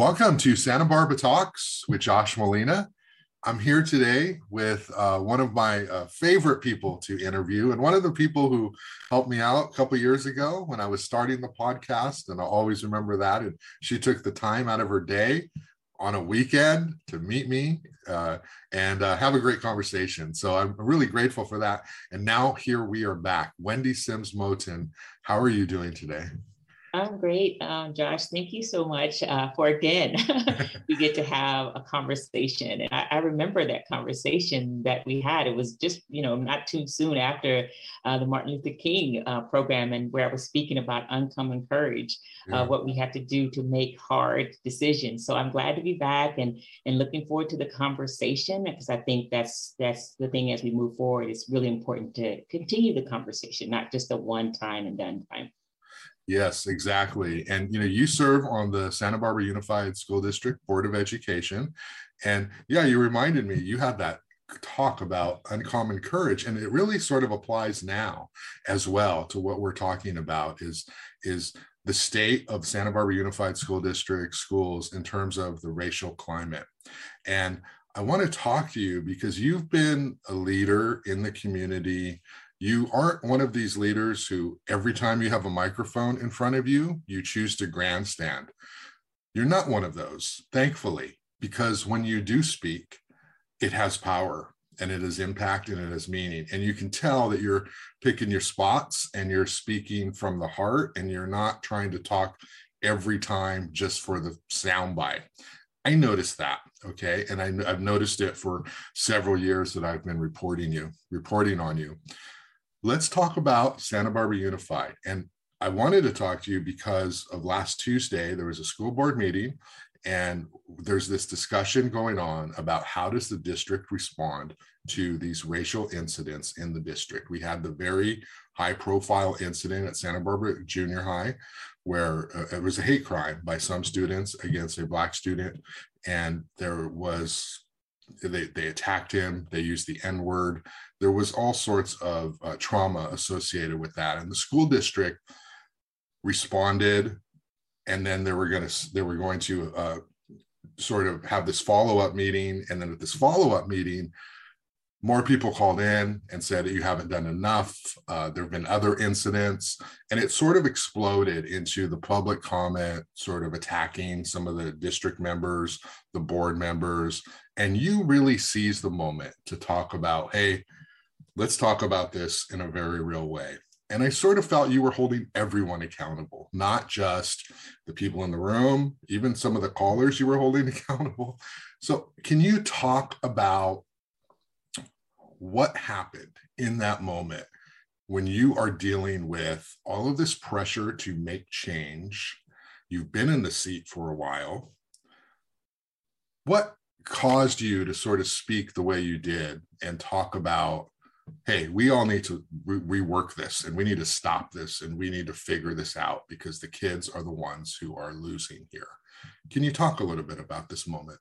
Welcome to Santa Barbara Talks with Josh Molina. I'm here today with uh, one of my uh, favorite people to interview, and one of the people who helped me out a couple years ago when I was starting the podcast. And I always remember that. And she took the time out of her day on a weekend to meet me uh, and uh, have a great conversation. So I'm really grateful for that. And now here we are back. Wendy Sims Moten, how are you doing today? I'm great, um, Josh. Thank you so much uh, for again, we get to have a conversation. And I, I, remember that conversation that we had. It was just, you know, not too soon after uh, the Martin Luther King uh, program, and where I was speaking about uncommon courage, uh, yeah. what we have to do to make hard decisions. So I'm glad to be back and and looking forward to the conversation because I think that's that's the thing as we move forward. It's really important to continue the conversation, not just a one time and done time. Yes, exactly. And you know, you serve on the Santa Barbara Unified School District Board of Education. And yeah, you reminded me you had that talk about uncommon courage and it really sort of applies now as well to what we're talking about is is the state of Santa Barbara Unified School District schools in terms of the racial climate. And I want to talk to you because you've been a leader in the community you aren't one of these leaders who every time you have a microphone in front of you, you choose to grandstand. You're not one of those, thankfully, because when you do speak, it has power and it has impact and it has meaning. And you can tell that you're picking your spots and you're speaking from the heart and you're not trying to talk every time just for the soundbite. I noticed that. Okay. And I, have noticed it for several years that I've been reporting you, reporting on you let's talk about Santa Barbara Unified. And I wanted to talk to you because of last Tuesday, there was a school board meeting and there's this discussion going on about how does the district respond to these racial incidents in the district. We had the very high profile incident at Santa Barbara Junior High where uh, it was a hate crime by some students against a black student and there was they, they attacked him they used the n word. There was all sorts of uh, trauma associated with that. And the school district responded and then they were going to they were going to uh, sort of have this follow-up meeting. And then at this follow-up meeting more people called in and said you haven't done enough uh, there have been other incidents and it sort of exploded into the public comment sort of attacking some of the district members the board members and you really seized the moment to talk about hey let's talk about this in a very real way. And I sort of felt you were holding everyone accountable, not just the people in the room, even some of the callers you were holding accountable. So, can you talk about what happened in that moment when you are dealing with all of this pressure to make change? You've been in the seat for a while. What caused you to sort of speak the way you did and talk about hey, we all need to re- rework this and we need to stop this and we need to figure this out because the kids are the ones who are losing here. Can you talk a little bit about this moment?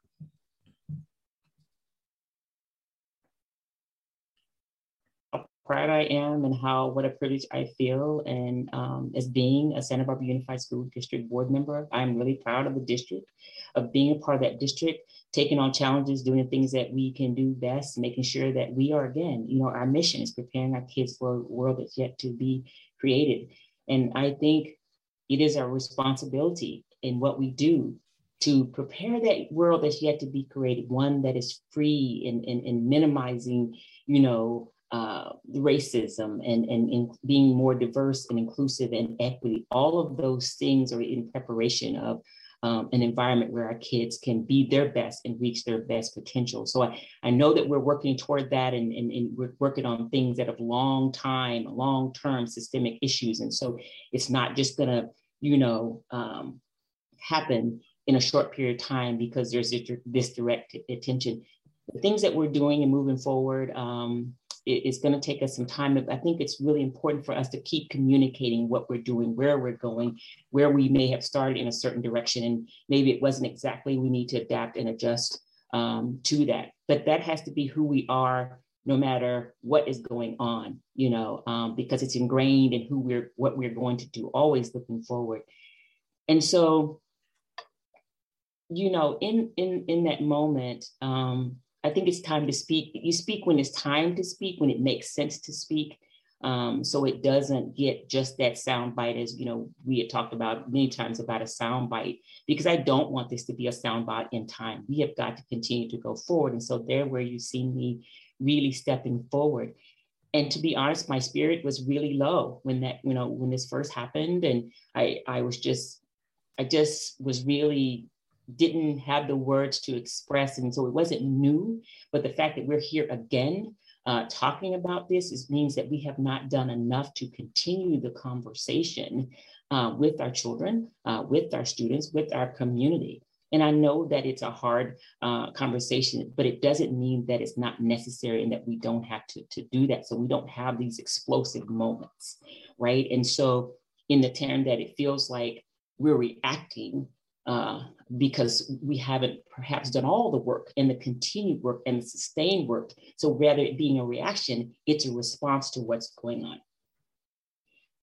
How proud I am and how what a privilege I feel and um, as being a Santa Barbara Unified School District board member, I'm really proud of the district, of being a part of that district taking on challenges, doing the things that we can do best, making sure that we are, again, you know, our mission is preparing our kids for a world that's yet to be created. And I think it is our responsibility in what we do to prepare that world that's yet to be created, one that is free and, and, and minimizing, you know, uh, racism and, and, and being more diverse and inclusive and equity. All of those things are in preparation of um, an environment where our kids can be their best and reach their best potential. So I, I know that we're working toward that and, and, and we're working on things that have long time, long term systemic issues. And so it's not just going to, you know, um, happen in a short period of time because there's this direct attention. The things that we're doing and moving forward, um, it's going to take us some time. I think it's really important for us to keep communicating what we're doing, where we're going, where we may have started in a certain direction, and maybe it wasn't exactly. We need to adapt and adjust um, to that. But that has to be who we are, no matter what is going on. You know, um, because it's ingrained in who we're, what we're going to do. Always looking forward. And so you know, in in in that moment, um, I think it's time to speak. You speak when it's time to speak, when it makes sense to speak. Um, so it doesn't get just that sound bite as you know we had talked about many times about a sound bite because I don't want this to be a sound bite in time. We have got to continue to go forward, and so there where you see me really stepping forward. And to be honest, my spirit was really low when that you know when this first happened, and I I was just I just was really didn't have the words to express, and so it wasn't new. But the fact that we're here again uh, talking about this is, means that we have not done enough to continue the conversation uh, with our children, uh, with our students, with our community. And I know that it's a hard uh, conversation, but it doesn't mean that it's not necessary and that we don't have to, to do that. So we don't have these explosive moments, right? And so in the term that it feels like we're reacting uh, because we haven't perhaps done all the work and the continued work and the sustained work. So rather it being a reaction, it's a response to what's going on.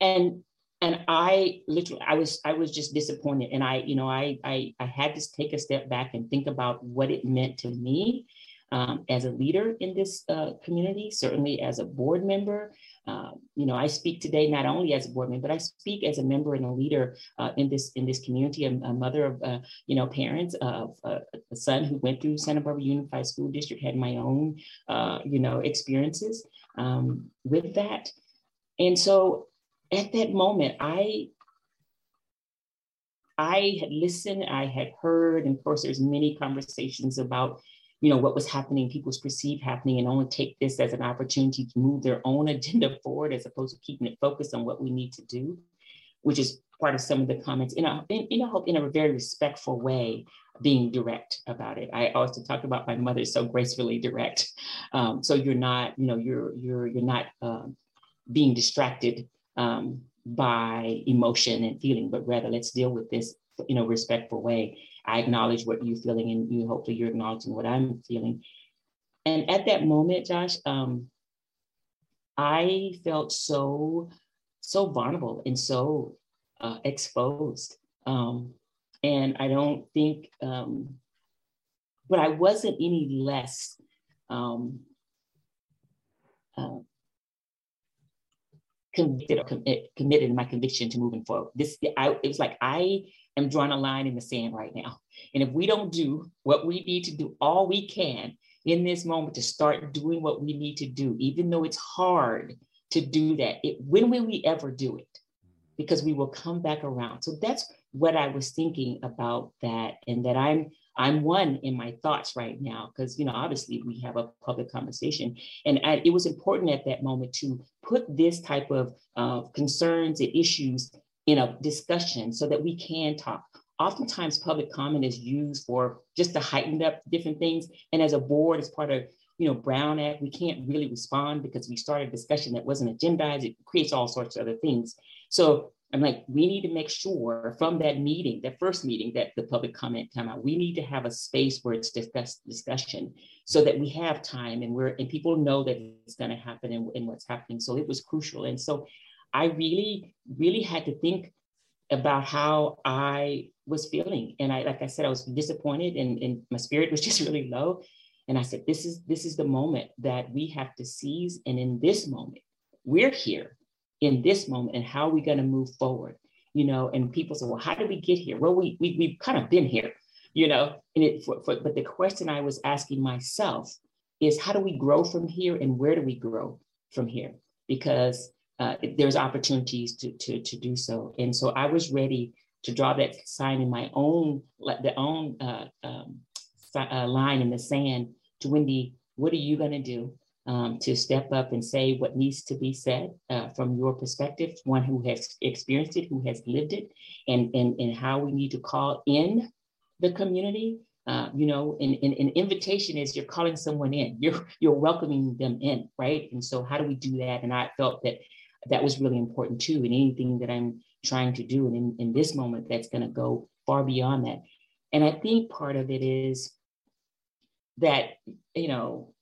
And and I literally I was I was just disappointed. And I, you know, I I, I had to take a step back and think about what it meant to me um, as a leader in this uh, community, certainly as a board member, uh, you know, I speak today not only as a board member, but I speak as a member and a leader uh, in this in this community. A, a mother of uh, you know parents of uh, a son who went through Santa Barbara Unified School District. Had my own uh, you know experiences um, with that, and so at that moment, I I had listened, I had heard, and of course, there's many conversations about you know, what was happening, people's perceived happening, and only take this as an opportunity to move their own agenda forward as opposed to keeping it focused on what we need to do, which is part of some of the comments in a, in, in a hope in a very respectful way, being direct about it. I also talk about my mother so gracefully direct. Um, so you're not, you know, you're you're you're not um, being distracted um, by emotion and feeling, but rather let's deal with this in a respectful way. I acknowledge what you're feeling, and you hopefully you're acknowledging what I'm feeling. And at that moment, Josh, um, I felt so so vulnerable and so uh, exposed. Um, and I don't think, um, but I wasn't any less um, uh, convicted or committed in my conviction to moving forward. This, I, it was like I am drawing a line in the sand right now. And if we don't do what we need to do, all we can in this moment to start doing what we need to do, even though it's hard to do that, it, when will we ever do it? Because we will come back around. So that's what I was thinking about that, and that I'm I'm one in my thoughts right now because you know obviously we have a public conversation, and I, it was important at that moment to put this type of uh, concerns and issues in know, discussion so that we can talk. Oftentimes, public comment is used for just to heighten up different things. And as a board, as part of you know Brown Act, we can't really respond because we started a discussion that wasn't agendized. It creates all sorts of other things. So I'm like, we need to make sure from that meeting, that first meeting that the public comment come out, we need to have a space where it's discuss, discussion so that we have time and we're and people know that it's going to happen and, and what's happening. So it was crucial. And so I really, really had to think about how I was feeling. And I, like I said, I was disappointed and, and my spirit was just really low. And I said, this is this is the moment that we have to seize. And in this moment, we're here in this moment. And how are we going to move forward? You know, and people say, well, how did we get here? Well, we, we we've kind of been here, you know, and it for, for, but the question I was asking myself is how do we grow from here and where do we grow from here? Because uh, there's opportunities to, to, to do so. And so I was ready to draw that sign in my own, the own uh, um, uh, line in the sand to Wendy, what are you going to do um, to step up and say what needs to be said uh, from your perspective, one who has experienced it, who has lived it, and, and, and how we need to call in the community uh, you know, an, an, an, invitation is you're calling someone in, you're you're welcoming them in, right? And so how do we do that? And I felt that that was really important too. And anything that I'm trying to do and in, in this moment that's going to go far beyond that. And I think part of it is that, you know,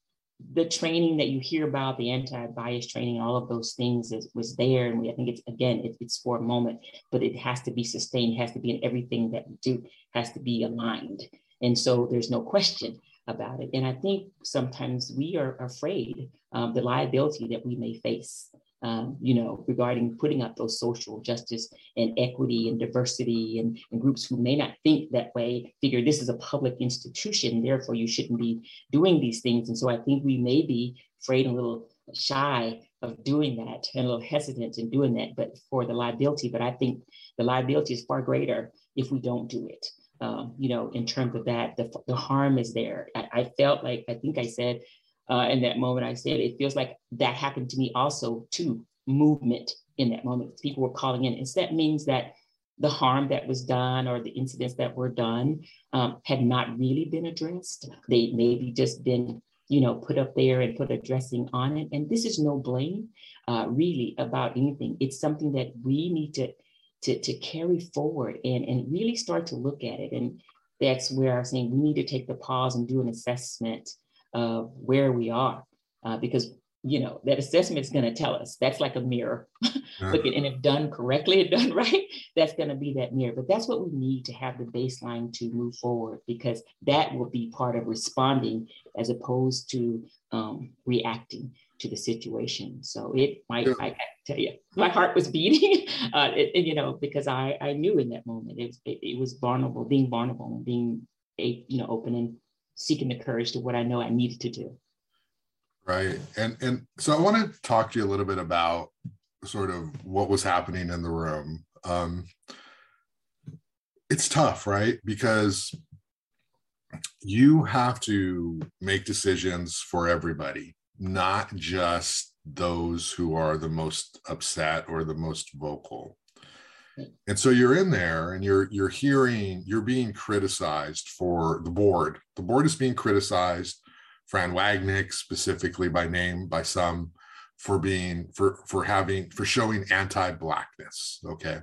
the training that you hear about, the anti-bias training, all of those things is, was there. And we, I think it's, again, it, it's for a moment, but it has to be sustained, has to be in everything that we do, has to be aligned. And so there's no question about it. And I think sometimes we are afraid of the liability that we may face um, you know, regarding putting up those social justice and equity and diversity and, and, groups who may not think that way figure this is a public institution, therefore you shouldn't be doing these things. And so I think we may be afraid and a little shy of doing that and a little hesitant in doing that, but for the liability. But I think the liability is far greater if we don't do it. Um, you know, in terms of that, the, the harm is there. I, I felt like, I think I said uh, in that moment I said, it feels like that happened to me also too, movement in that moment. People were calling in. And so that means that the harm that was done or the incidents that were done um, had not really been addressed. They maybe just been, you know, put up there and put a dressing on it. And this is no blame uh, really about anything. It's something that we need to, to, to carry forward and, and really start to look at it. And that's where I'm saying we need to take the pause and do an assessment of where we are. Uh, because you know that assessment is going to tell us that's like a mirror look at and if done correctly and done right that's going to be that mirror but that's what we need to have the baseline to move forward because that will be part of responding as opposed to um, reacting to the situation so it might yeah. i tell you my heart was beating uh, it, you know because i i knew in that moment it was it, it was vulnerable being vulnerable and being a, you know open and seeking the courage to what I know I needed to do. Right. And and so I want to talk to you a little bit about sort of what was happening in the room. Um, it's tough, right? Because you have to make decisions for everybody, not just those who are the most upset or the most vocal and so you're in there and you're you're hearing you're being criticized for the board. The board is being criticized Frann Wageneck specifically by name by some for being for for having for showing anti-blackness okay?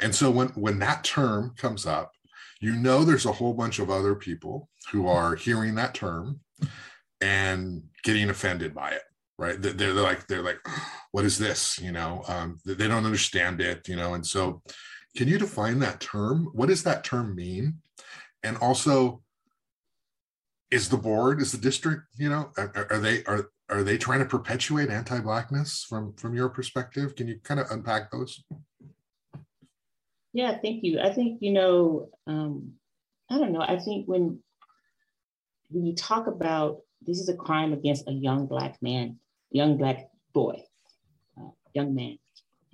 And so when when that term comes up you know there's a whole bunch of other people who are hearing that term and getting offended by it right? They're, they're like they're like what is this? You know um, they don't understand it you know and so can you define that term? What does that term mean? And also is the board is the district you know are, are they are are they trying to perpetuate anti-blackness from from your perspective? Can you kind of unpack those? Yeah thank you. I think you know um i don't know. I think when when you talk about this is a crime against a young black man young black boy, uh, young man,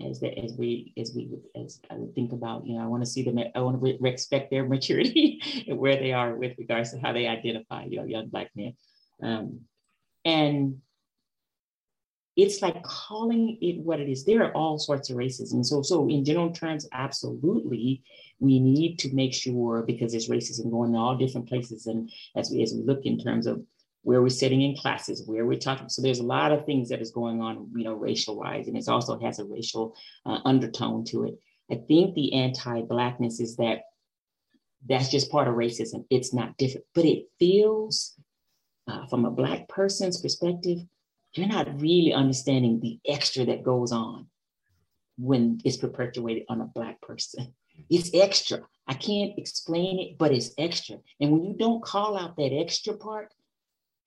as the, as we as we as I would think about, you know, I want to see them. I want to respect their maturity and where they are with regards to how they identify, you know, young black men, um, and it's like calling it what it is. There are all sorts of racism. So, so in general terms, absolutely, we need to make sure because there's racism going in all different places, and as we as we look in terms of where we're sitting in classes, where we're talking. So there's a lot of things that is going on, you know, racial wise, and it also has a racial uh, undertone to it. I think the anti-blackness is that that's just part of racism. It's not different, but it feels uh, from a black person's perspective, you're not really understanding the extra that goes on when it's perpetuated on a black person. It's extra. I can't explain it, but it's extra. And when you don't call out that extra part,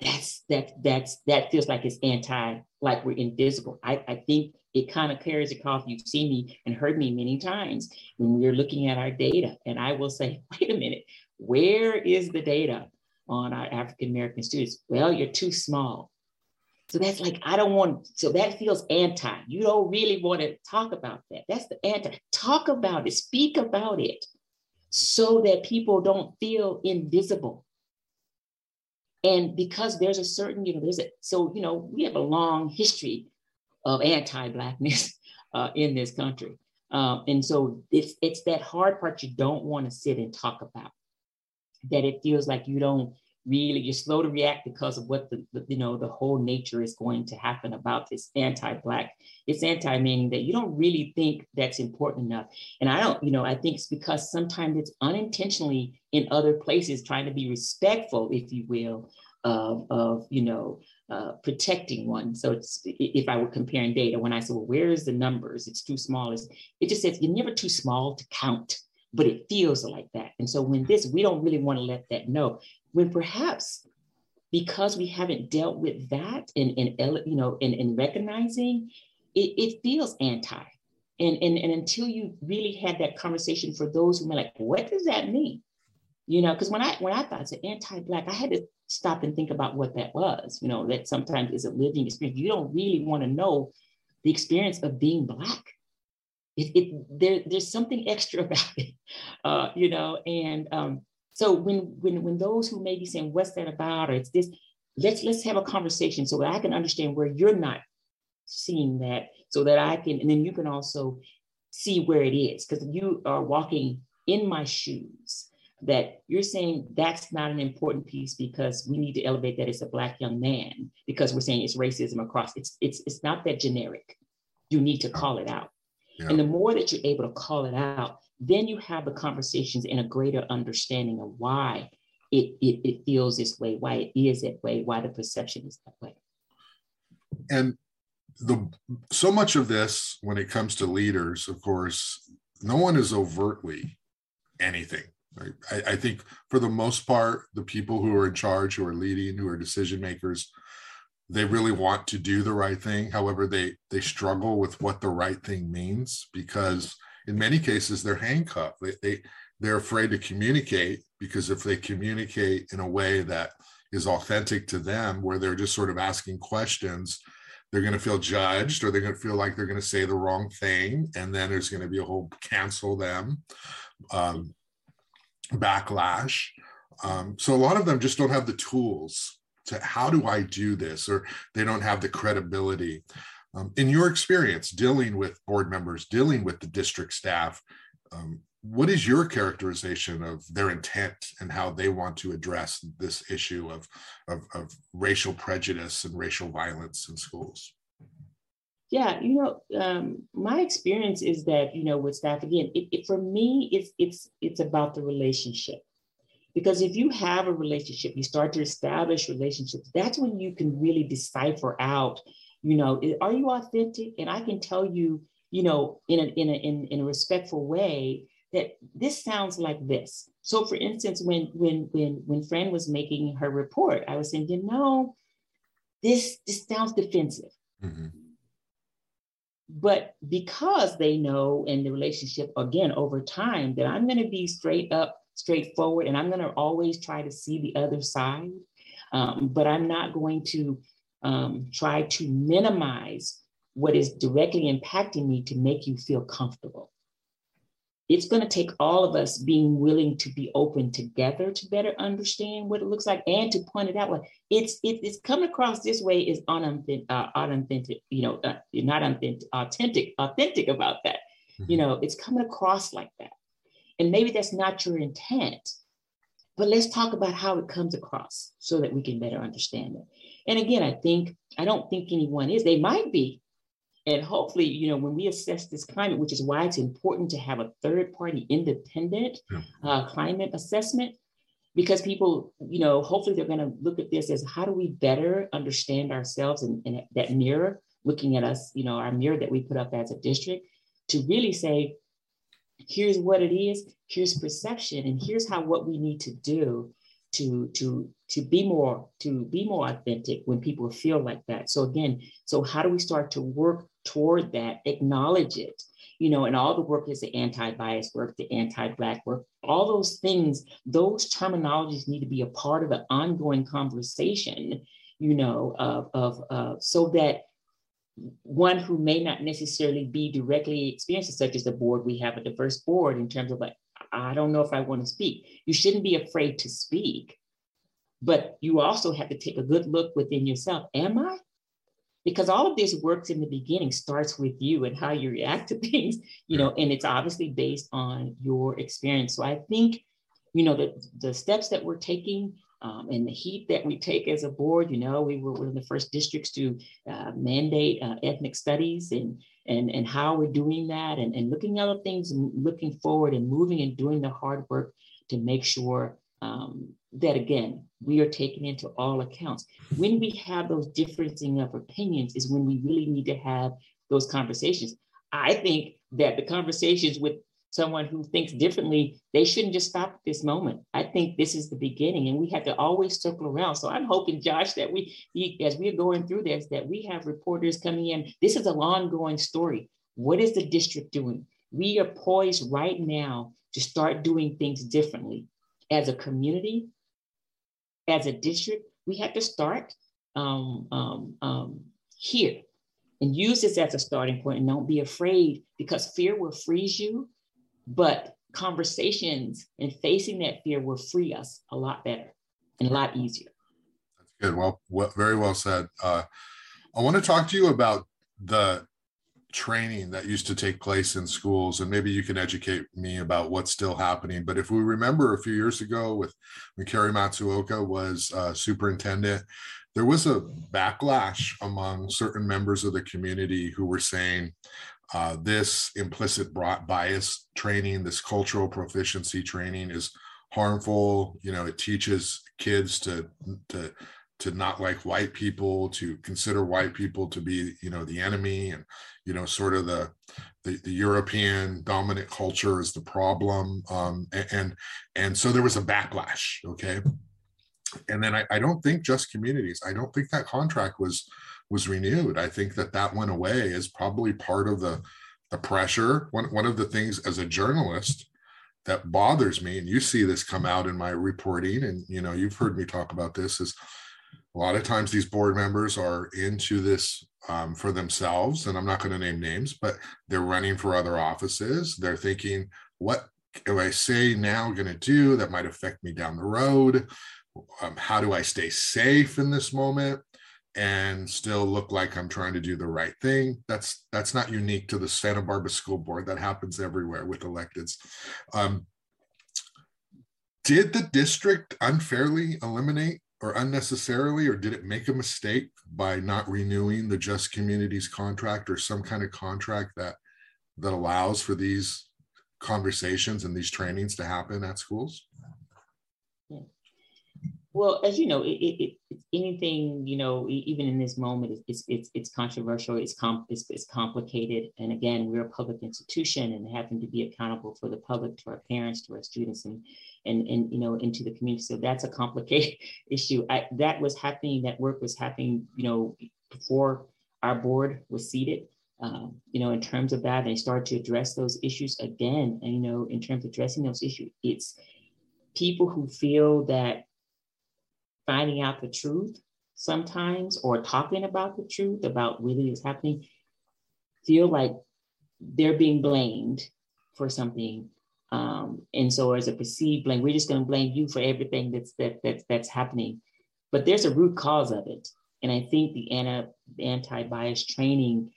that's that that's that feels like it's anti like we're invisible. I, I think it kind of carries a across. You've seen me and heard me many times when we're looking at our data. And i will say wait a minute where is the data on our african american students? Well you're too small. So that's like i don't want so that feels anti. You don't really want to talk about that. That's the anti. Talk about it speak about it so that people don't feel invisible and because there's a certain, you know, there's a, so, you know, we have a long history of anti-Blackness uh, in this country. Um, and so it's, it's that hard part you don't want to sit and talk about, that it feels like you don't really you're slow to react because of what the, the, you know the whole nature is going to happen about this anti-black it's anti meaning that you don't really think that's important enough and i don't you know i think it's because sometimes it's unintentionally in other places trying to be respectful if you will of, of you know uh, protecting one. So it's if I were comparing data, when I say, well, where is the numbers? It's too small. It's, it just says you're never too small to count, but it feels like that. And so when this, we don't really want to let that know. When perhaps because we haven't dealt with that and, and you know, in, in recognizing, it, it feels anti. And, and, and until you really had that conversation for those who are like, what does that mean? You know, because when I when I thought it's anti-black, I had to stop and think about what that was. You know, that sometimes is a living experience. You don't really want to know the experience of being black. It, it there, there's something extra about it, uh, you know. And um, so when when when those who may be saying, "What's that about?" or "It's this," let's let's have a conversation so that I can understand where you're not seeing that, so that I can, and then you can also see where it is because you are walking in my shoes that you're saying that's not an important piece because we need to elevate that as a black young man because we're saying it's racism across it's it's it's not that generic you need to call it out yeah. and the more that you're able to call it out then you have the conversations in a greater understanding of why it, it, it feels this way why it is that way why the perception is that way and the so much of this when it comes to leaders of course no one is overtly anything Right? I, I think for the most part, the people who are in charge, who are leading, who are decision makers, they really want to do the right thing. However, they they struggle with what the right thing means because in many cases they're handcuffed. They, they they're afraid to communicate because if they communicate in a way that is authentic to them, where they're just sort of asking questions, they're going to feel judged or they're going to feel like they're going to say the wrong thing, and then there's going to be a whole cancel them. Um, backlash. Um, so a lot of them just don't have the tools to how do I do this, or they don't have the credibility. Um, in your experience dealing with board members, dealing with the district staff, um, what is your characterization of their intent and how they want to address this issue of, of, of racial prejudice and racial violence in schools? Yeah, you know, um, my experience is that you know with staff again, it, it, for me, it's it's it's about the relationship, because if you have a relationship, you start to establish relationships. That's when you can really decipher out, you know, are you authentic? And I can tell you, you know, in a in a in, in a respectful way that this sounds like this. So, for instance, when when when when Frann was making her report, I was saying, you know, this this sounds defensive. Mm-hmm but because they know in the relationship, again, over time, that I'm going to be straight up, straightforward, and I'm going to always try to see the other side. Um, but I'm not going to um, try to minimize what is directly impacting me to make you feel comfortable it's going to take all of us being willing to be open together to better understand what it looks like and to point it out. Well, it's it, it's coming across this way is unauthentic, uh, unauthentic, you know, uh, not authentic, authentic, authentic about that. Mm-hmm. You know, it's coming across like that, and maybe that's not your intent. But let's talk about how it comes across so that we can better understand it. And again, I think I don't think anyone is. They might be, and hopefully, you know, when we assess this climate, which is why it's important to have a third party independent uh, climate assessment, because people, you know, hopefully they're going to look at this as how do we better understand ourselves and, and that mirror, looking at us, you know, our mirror that we put up as a district to really say, here's what it is, here's perception, and here's how what we need to do to to to be more to be more authentic when people feel like that. So again so how do we start to work toward that, acknowledge it, you know, and all the work is the anti-bias work, the anti-black work, all those things, those terminologies need to be a part of the ongoing conversation, you know, of, of uh, so that one who may not necessarily be directly experiencing such as the board, we have a diverse board in terms of like, I don't know if I want to speak. You shouldn't be afraid to speak, but you also have to take a good look within yourself. Am I? because all of this works in the beginning starts with you and how you react to things you know and it's obviously based on your experience so i think you know the, the steps that we're taking um, and the heat that we take as a board you know we were one of the first districts to uh, mandate uh, ethnic studies and and and how we're doing that and, and looking at other things and looking forward and moving and doing the hard work to make sure um, that again, we are taking into all accounts. When we have those differencing of opinions is when we really need to have those conversations. I think that the conversations with someone who thinks differently, they shouldn't just stop at this moment. I think this is the beginning, and we have to always circle around. So I'm hoping, Josh, that we, as we are going through this, that we have reporters coming in. This is an ongoing story. What is the district doing? We are poised right now to start doing things differently as a community, as a district. We have to start um, um, um, here and use this as a starting point and don't be afraid because fear will freeze you but conversations and facing that fear will free us a lot better and a lot easier. That's good. Well, well very well said. Uh, I want to talk to you about the training that used to take place in schools and maybe you can educate me about what's still happening but if we remember a few years ago with when Cary Matsuoka was uh, superintendent there was a backlash among certain members of the community who were saying uh, this implicit bias training, this cultural proficiency training is harmful. You know, it teaches kids to to to not like white people, to consider white people to be, you know, the enemy, and you know, sort of the the, the European dominant culture is the problem. Um, and, and and so there was a backlash. Okay, and then I, I don't think just communities. I don't think that contract was was renewed. I think that that went away is probably part of the the pressure. One one of the things as a journalist that bothers me, and you see this come out in my reporting, and you know you've heard me talk about this, is a lot of times these board members are into this um, for themselves, and I'm not going to name names, but they're running for other offices. They're thinking, what do I say now going to do that might affect me down the road? Um, how do I stay safe in this moment? And still look like I'm trying to do the right thing. That's that's not unique to the Santa Barbara School Board. That happens everywhere with electeds. Um, did the district unfairly eliminate or unnecessarily, or did it make a mistake by not renewing the Just Communities contract or some kind of contract that that allows for these conversations and these trainings to happen at schools? Well, as you know, it, it, it, anything you know, even in this moment, it's it's it's controversial. It's com it's, it's complicated. And again, we're a public institution, and having to be accountable for the public, to our parents, to our students, and and and you know, into the community. So that's a complicated issue. I, that was happening. That work was happening. You know, before our board was seated. Um, you know, in terms of that, they started to address those issues again. And you know, in terms of addressing those issues, it's people who feel that finding out the truth sometimes or talking about the truth about really is happening feel like they're being blamed for something. Um, and so as a perceived blame we're just going to blame you for everything that's that, that that's happening. But there's a root cause of it. And i think the anti, anti-bias training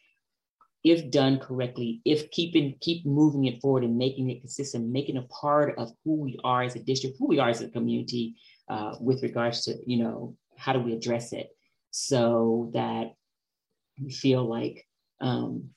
if done correctly if keeping keep moving it forward and making it consistent making a part of who we are as a district who we are as a community uh, with regards to, you know, how do we address it so that we feel like um,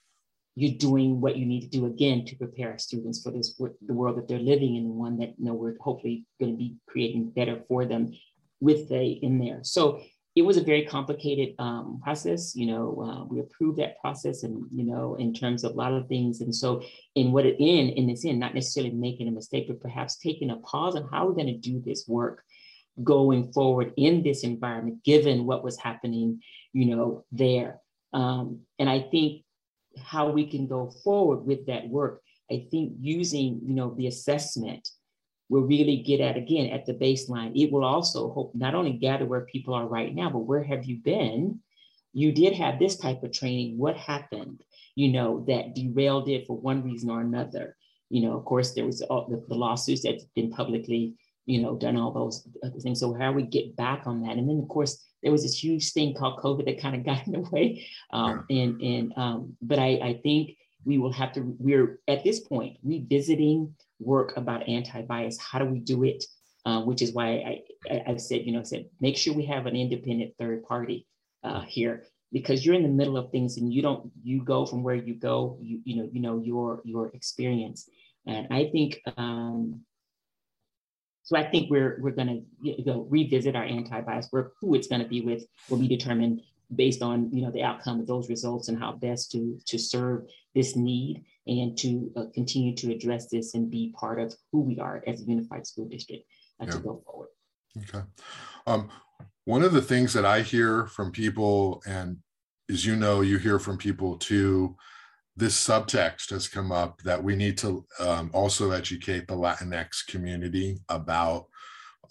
you're doing what you need to do again to prepare our students for this the world that they're living in, one that you know we're hopefully going to be creating better for them with they in there. So it was a very complicated um, process. You know, uh, we approved that process, and you know, in terms of a lot of things. And so, in what it in in this end, not necessarily making a mistake, but perhaps taking a pause on how we're going to do this work going forward in this environment, given what was happening, you know, there. Um, and I think how we can go forward with that work, I think using, you know, the assessment will really get at again at the baseline. It will also hope not only gather where people are right now, but where have you been? You did have this type of training. What happened? You know, that derailed it for one reason or another. You know, of course, there was all the, the lawsuits that's been publicly you know, done all those other things. So how we get back on that? And then of course there was this huge thing called COVID that kind of got in the way. Um, and and um, but I, I think we will have to. We're at this point revisiting work about anti-bias. How do we do it? Uh, which is why I, I I've said you know I said make sure we have an independent third party uh, here because you're in the middle of things and you don't you go from where you go you you know you know your your experience and I think um, So I think we're we're going to revisit our anti-bias work. Who it's going to be with will be determined based on you know the outcome of those results and how best to to serve this need and to uh, continue to address this and be part of who we are as a unified school district uh, yeah. to go forward. Okay. Um, one of the things that I hear from people, and as you know, you hear from people too, this subtext has come up that we need to um, also educate the Latinx community about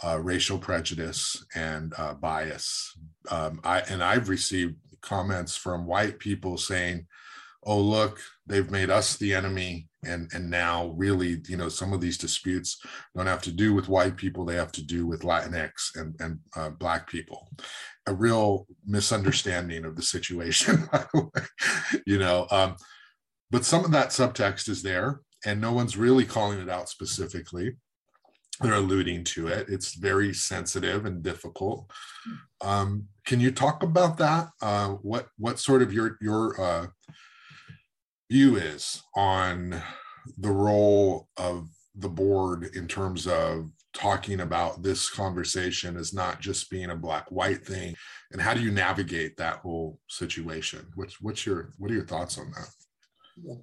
uh, racial prejudice and uh, bias. Um, I and I've received comments from white people saying, "Oh, look, they've made us the enemy," and and now really, you know, some of these disputes don't have to do with white people; they have to do with Latinx and and uh, Black people. A real misunderstanding of the situation, by the way, you know. Um, but some of that subtext is there, and no one's really calling it out specifically they're alluding to it. It's very sensitive and difficult. Um, can you talk about that? Uh, what what sort of your your uh, view is on the role of the board in terms of talking about this conversation as not just being a black white thing, and how do you navigate that whole situation? What's what's your what are your thoughts on that? Yeah.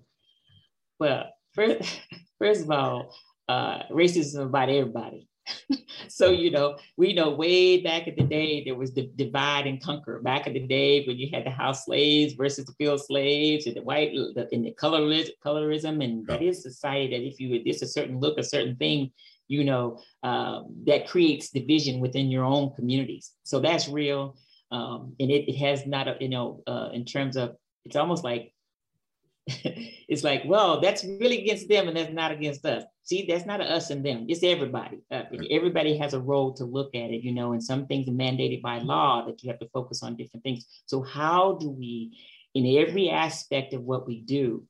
Well, first, first of all, uh, racism about everybody. so you know, we know way back in the day there was the divide and conquer. Back in the day when you had the house slaves versus the field slaves, and the white the, and the colorism, colorism, and that is society that if you it's a certain look, a certain thing, you know, um, that creates division within your own communities. So that's real, um, and it, it has not a you know uh, in terms of it's almost like it's like, well, that's really against them and that's not against us. See, that's not us and them. It's everybody. Uh, everybody has a role to look at it, you know, and some things are mandated by law that you have to focus on different things. So how do we, in every aspect of what we do,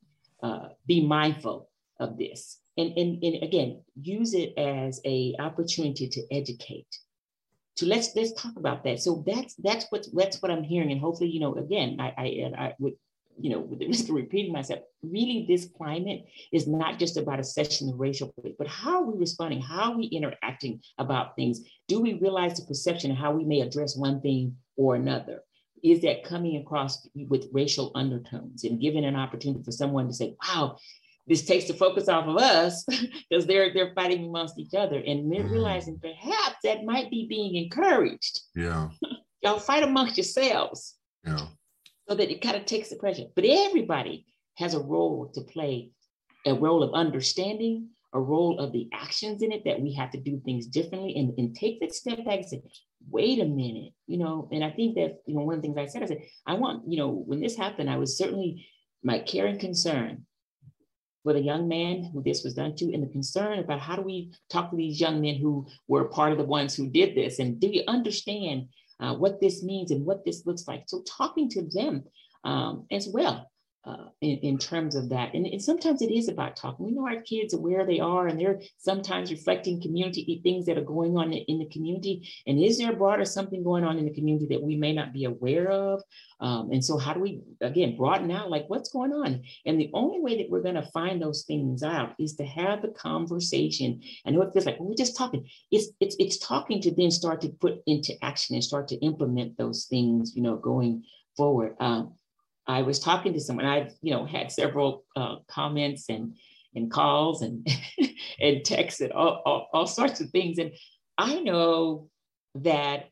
uh, be mindful of this? And, and, and again, use it as a opportunity to educate. So let's let's talk about that. So that's that's what that's what I'm hearing, and hopefully, you know, again, I I, I would you know, with the risk of repeating myself, really this climate is not just about a session of racial but how are we responding? How are we interacting about things? Do we realize the perception of how we may address one thing or another? Is that coming across with racial undertones and giving an opportunity for someone to say, wow, this takes the focus off of us because they're they're fighting amongst each other and mm-hmm. realizing perhaps that might be being encouraged. Yeah. Y'all fight amongst yourselves. Yeah so that it kind of takes the pressure. But everybody has a role to play, a role of understanding, a role of the actions in it that we have to do things differently and, and take that step back and say, wait a minute, you know, and I think that, you know, one of the things I said, I said, I want, you know, when this happened, I was certainly my care and concern for the young man who this was done to and the concern about how do we talk to these young men who were part of the ones who did this and do you understand uh, what this means and what this looks like. So talking to them um, as well uh, in, in, terms of that. And, and, sometimes it is about talking. We know our kids are where they are and they're sometimes reflecting community things that are going on in the community. And is there broader something going on in the community that we may not be aware of? Um, and so how do we, again, broaden out like what's going on? And the only way that we're going to find those things out is to have the conversation. I know it feels like well, we're just talking. It's, it's, it's talking to then start to put into action and start to implement those things, you know, going forward. Um, I was talking to someone. I've you know had several uh, comments and and calls and and texts and all, all, all sorts of things. And I know that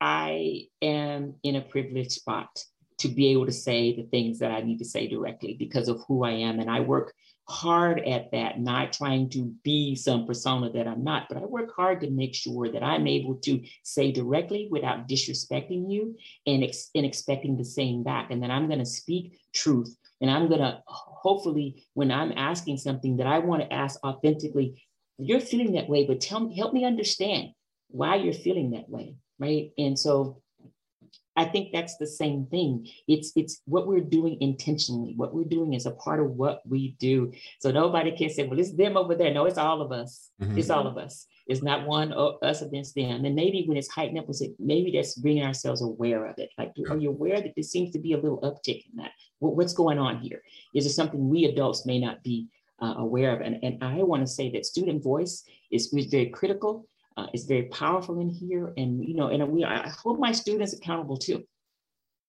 I am in a privileged spot to be able to say the things that I need to say directly because of who I am. And I work hard at that, not trying to be some persona that I'm not, but I work hard to make sure that I'm able to say directly without disrespecting you and, ex- and expecting the same back. And then I'm going to speak truth. And I'm going to hopefully, when I'm asking something that I want to ask authentically, you're feeling that way, but tell me, help me understand why you're feeling that way. Right. And so I think that's the same thing. It's it's what we're doing intentionally. What we're doing is a part of what we do. So nobody can say, "Well, it's them over there." No, it's all of us. Mm-hmm. It's all of us. It's not one of us against them. And maybe when it's heightened up, maybe that's bringing ourselves aware of it. Like, yeah. are you aware that there seems to be a little uptick in that? What, what's going on here? Is it something we adults may not be uh, aware of. And, and I want to say that student voice is, is very critical. Uh, it's very powerful in here. And, you know, and we, I hold my students accountable too.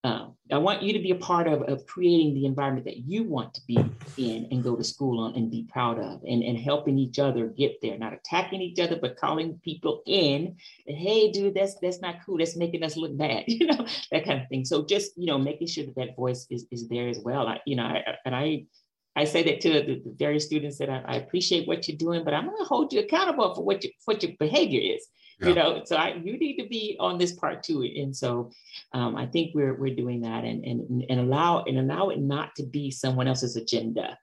Uh, I want you to be a part of, of creating the environment that you want to be in and go to school on and be proud of and, and helping each other get there, not attacking each other, but calling people in hey, dude, that's that's not cool. That's making us look bad, you know, that kind of thing. So just, you know, making sure that that voice is, is there as well. I, you know, I, and I I say that to the, the various students that I, I, appreciate what you're doing, but I'm going to hold you accountable for what, you, what your behavior is yeah. you know so I, you need to be on this part too and so um, i think we're we're doing that and and and allow and allow it not to be someone else's agenda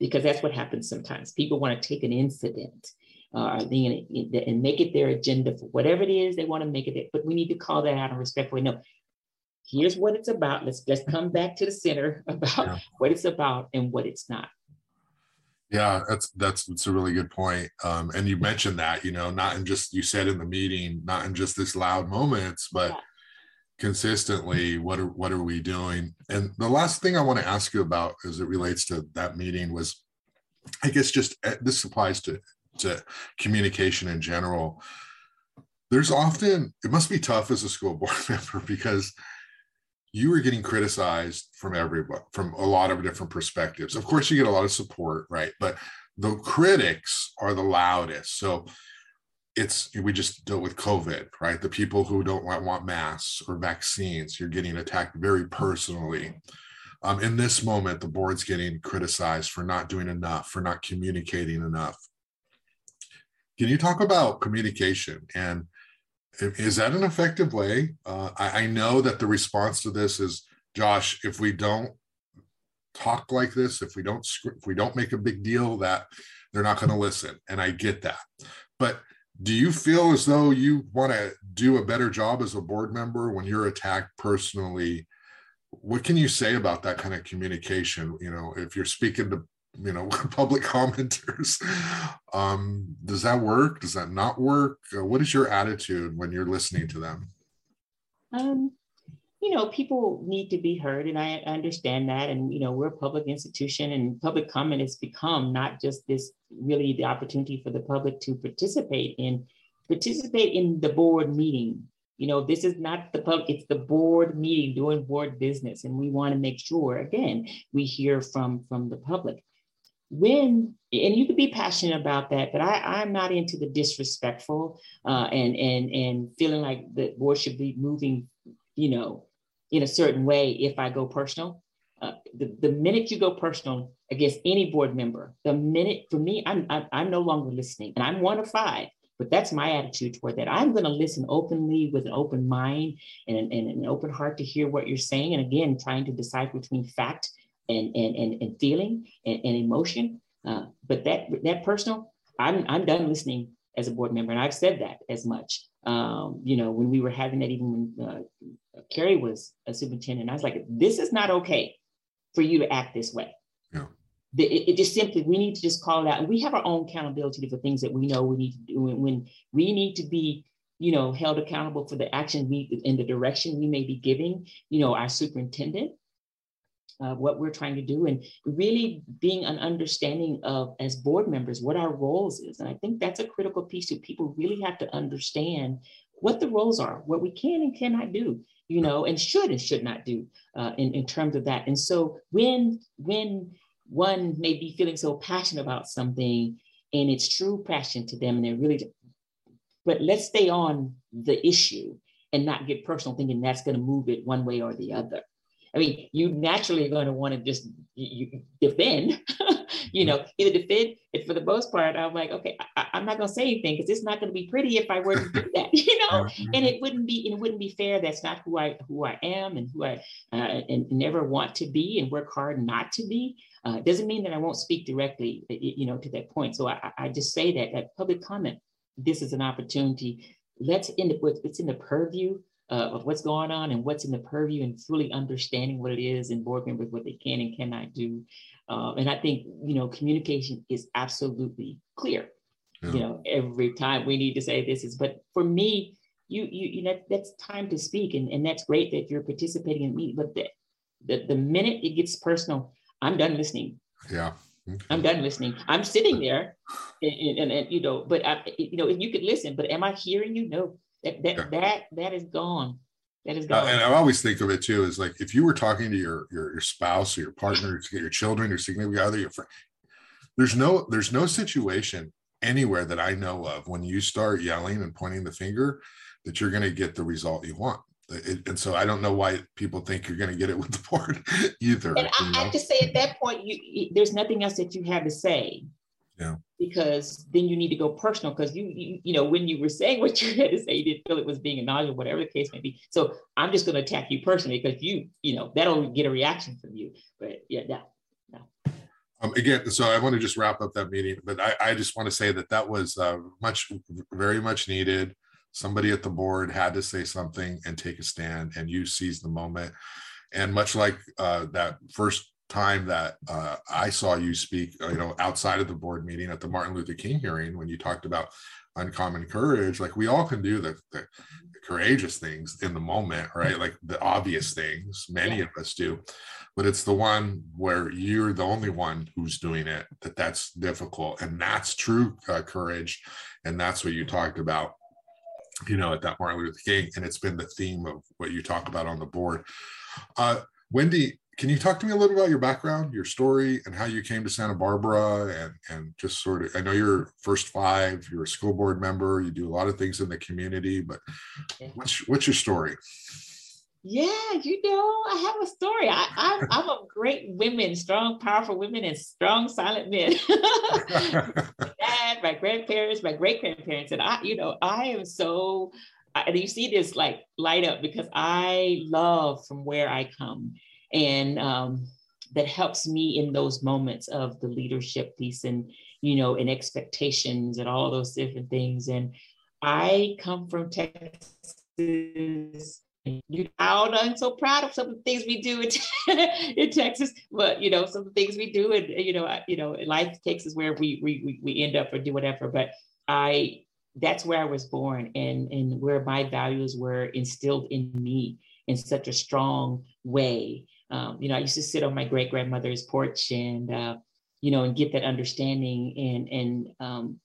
because that's what happens sometimes people want to take an incident uh, and make it their agenda for whatever it is they want to make it but we need to call that out and respectfully no here's what it's about let's let's come back to the center about yeah. what it's about and what it's not yeah, that's that's that's a really good point. Um, and you mentioned that, you know, not in just you said in the meeting, not in just this loud moments, but yeah. consistently, what are what are we doing? And the last thing I want to ask you about as it relates to that meeting was, I guess, just eh, this applies to to communication in general. There's often it must be tough as a school board member because you were getting criticized from everybody from a lot of different perspectives. Of course you get a lot of support right? But the critics are the loudest. So it's we just dealt with covid right? The people who don't want, want masks or vaccines you're getting attacked very personally. Um, in this moment the board's getting criticized for not doing enough for not communicating enough. Can you talk about communication and is that an effective way? Uh, I, I know that the response to this is, Josh, if we don't talk like this, if we don't if we don't make a big deal, that they're not going to listen, and I get that. But do you feel as though you want to do a better job as a board member when you're attacked personally? What can you say about that kind of communication? You know, if you're speaking to you know public commenters. Um does that work? Does that not work? Uh, what is your attitude when you're listening to them? Um you know people need to be heard and i understand that and you know we're a public institution and public comment has become not just this really the opportunity for the public to participate in participate in the board meeting. You know this is not the public it's the board meeting doing board business and we want to make sure again we hear from from the public when and you could be passionate about that but i i'm not into the disrespectful uh, and and and feeling like the board should be moving you know in a certain way if i go personal uh, the, the minute you go personal against any board member the minute for me i'm i'm, I'm no longer listening and i'm one of five but that's my attitude toward that. I'm going to listen openly with an open mind and, and, an open heart to hear what you're saying. And again, trying to decide between fact and and and, and feeling and, and emotion. Uh, but that that personal, I'm I'm done listening as a board member, and I've said that as much. Um, you know, when we were having that, even when uh, Cary was a superintendent, I was like, this is not okay for you to act this way. Yeah. The, it, it, just simply we need to just call it out, and we have our own accountability for things that we know we need to do. And when we need to be you know, held accountable for the action we in the direction we may be giving, you know, our superintendent uh, what we're trying to do and really being an understanding of as board members what our roles is. And i think that's a critical piece that people really have to understand what the roles are what we can and cannot do you know and should and should not do uh, in, in terms of that. And so when when one may be feeling so passionate about something and it's true passion to them and they're really but let's stay on the issue and not get personal thinking that's going to move it one way or the other I mean, you naturally are going to want to just you, defend, you know, either defend. And for the most part, I'm like, okay, I, am not going to say anything because it's not going to be pretty if I were to do that, you know. and it wouldn't be it wouldn't be fair. That's not who I who I am and who I uh, and never want to be and work hard not to be. Uh, doesn't mean that I won't speak directly, you know, to that point. So I, I just say that that public comment. This is an opportunity. Let's end up with it's in the purview uh, of what's going on and what's in the purview and fully understanding what it is and board members what they can and cannot do. Um, and I think you know communication is absolutely clear. Yeah. You know, every time we need to say this is, but for me, you you you know that's time to speak, and, and that's great that you're participating in me. But the, the the minute it gets personal, I'm done listening. Yeah. I'm done listening. I'm sitting there, and, and, and, you know, but I, you know, you could listen, but am I hearing you? No, that that yeah. that that is gone. That is gone. Uh, and I always think of it too as like if you were talking to your your, your spouse or your partner, to get your children, your significant other, your friend. There's no there's no situation anywhere that I know of when you start yelling and pointing the finger that you're going to get the result you want. It, and so I don't know why people think you're going to get it with the board either. And I know? have to say, at that point, you, there's nothing else that you have to say. Yeah. Because then you need to go personal because you, you, you know, when you were saying what you had to say, you didn't feel it was being a nausea, whatever the case may be. So I'm just going to attack you personally because you, you know, that'll get a reaction from you. But yeah, no, no. Um, again, so I want to just wrap up that meeting, but I, I just want to say that that was uh, much, very much needed somebody at the board had to say something and take a stand and you seized the moment and much like uh, that first time that uh, i saw you speak uh, you know outside of the board meeting at the martin luther king hearing when you talked about uncommon courage like we all can do the, the courageous things in the moment right? Like the obvious things many of us do. But it's the one where you're the only one who's doing it that that's difficult and that's true uh, courage and that's what you talked about you know, at that Martin Luther King, and it's been the theme of what you talk about on the board. Uh, Wendy, can you talk to me a little bit about your background, your story, and how you came to Santa Barbara, and and just sort of? I know you're first five, you're a school board member, you do a lot of things in the community, but what's what's your story? Yeah, you know, I have a story. I, I, I'm a great women, strong, powerful women, and strong, silent men. Dad, my grandparents, my great grandparents, and I, you know, I am so. And you see this like light up because I love from where I come, and um, that helps me in those moments of the leadership piece and you know, and expectations and all those different things. And I come from Texas you know, I'm so proud of some of the things we do in, in Texas, but you know, some of the things we do, and you know, you know, life takes us where we we we end up or do whatever. But I, that's where I was born, and and where my values were instilled in me in such a strong way. Um, you know, I used to sit on my great grandmother's porch and uh, you know, and get that understanding and and um,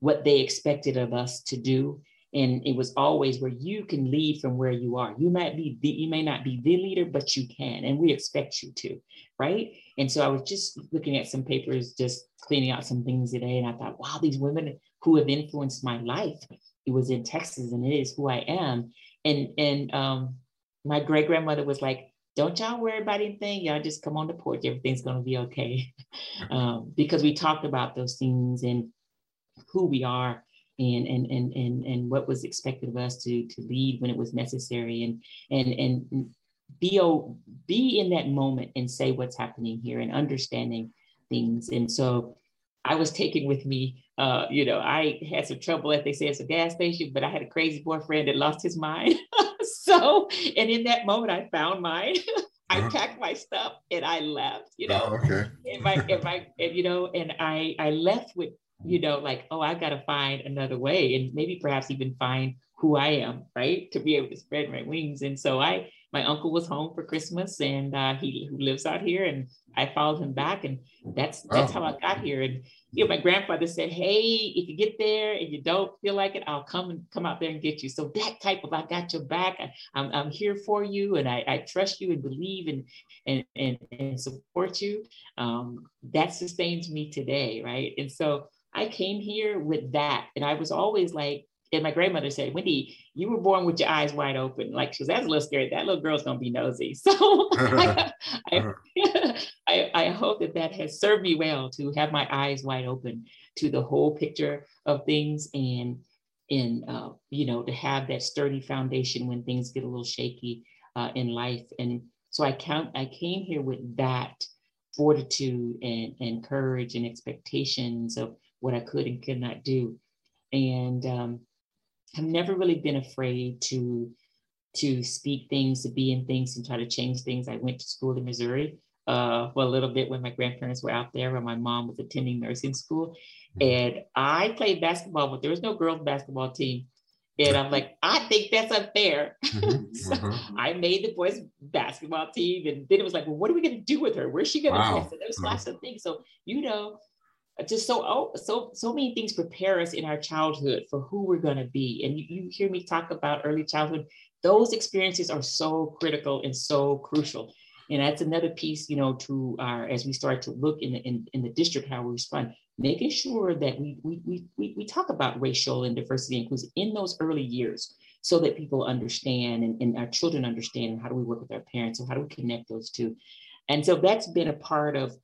what they expected of us to do. And it was always where you can lead from where you are. You might be the, you may not be the leader but you can and we expect you to right? And so i was just looking at some papers just cleaning out some things today and i thought wow these women who have influenced my life it was in texas and it is who i am. And and um my great grandmother was like don't y'all worry about anything y'all just come on the porch everything's going to be okay um, because we talked about those things and who we are and and and and and what was expected of us to to lead when it was necessary and and and be be in that moment and say what's happening here and understanding things and so I was taken with me. Uh, you know, I had some trouble, as they say, it's a gas station, but I had a crazy boyfriend that lost his mind. so, and in that moment, I found mine. I uh-huh. packed my stuff and I left. You know, oh, okay. and my, and my, and, you know, and I I left with you know, like, oh, I got to find another way and maybe perhaps even find who I am, right? To be able to spread my wings. And so I, my uncle was home for Christmas and uh, he lives out here and I followed him back and that's, that's oh. how I got here. And, you know, my grandfather said, Hey, if you get there and you don't feel like it, I'll come and come out there and get you. So that type of, I got your back. I, am I'm, I'm here for you. And I, I trust you and believe and, and, and, and support you. Um, that sustains me today. Right. And so I came here with that. And I was always like, and my grandmother said, Wendy, you were born with your eyes wide open. Like she was, that's a little scary. That little girl's gonna be nosy. So I, I, I, I, hope that that has served me well to have my eyes wide open to the whole picture of things and and uh, you know to have that sturdy foundation when things get a little shaky uh, in life. And so I count. I came here with that fortitude and, and courage and expectations of what I could and could not do. And um, I've never really been afraid to to speak things, to be in things, and try to change things. I went to school in Missouri uh, for a little bit when my grandparents were out there, and my mom was attending nursing school. Mm-hmm. And I played basketball, but there was no girls basketball team. And I'm like, I think that's unfair. Mm-hmm. so mm-hmm. I made the boys basketball team. And then it was like, well, what are we going to do with her? Where's she going to wow. play? So there's lots of things. So, you know, just so oh, so so many things prepare us in our childhood for who we're going to be. And you, you hear me talk about early childhood. Those experiences are so critical and so crucial. And that's another piece, you know, to our as we start to look in the in, in the district how we respond, making sure that we we we we talk about racial and diversity inclusion in those early years so that people understand and, and our children understand how do we work with our parents and how do we connect those two. And so that's been a part of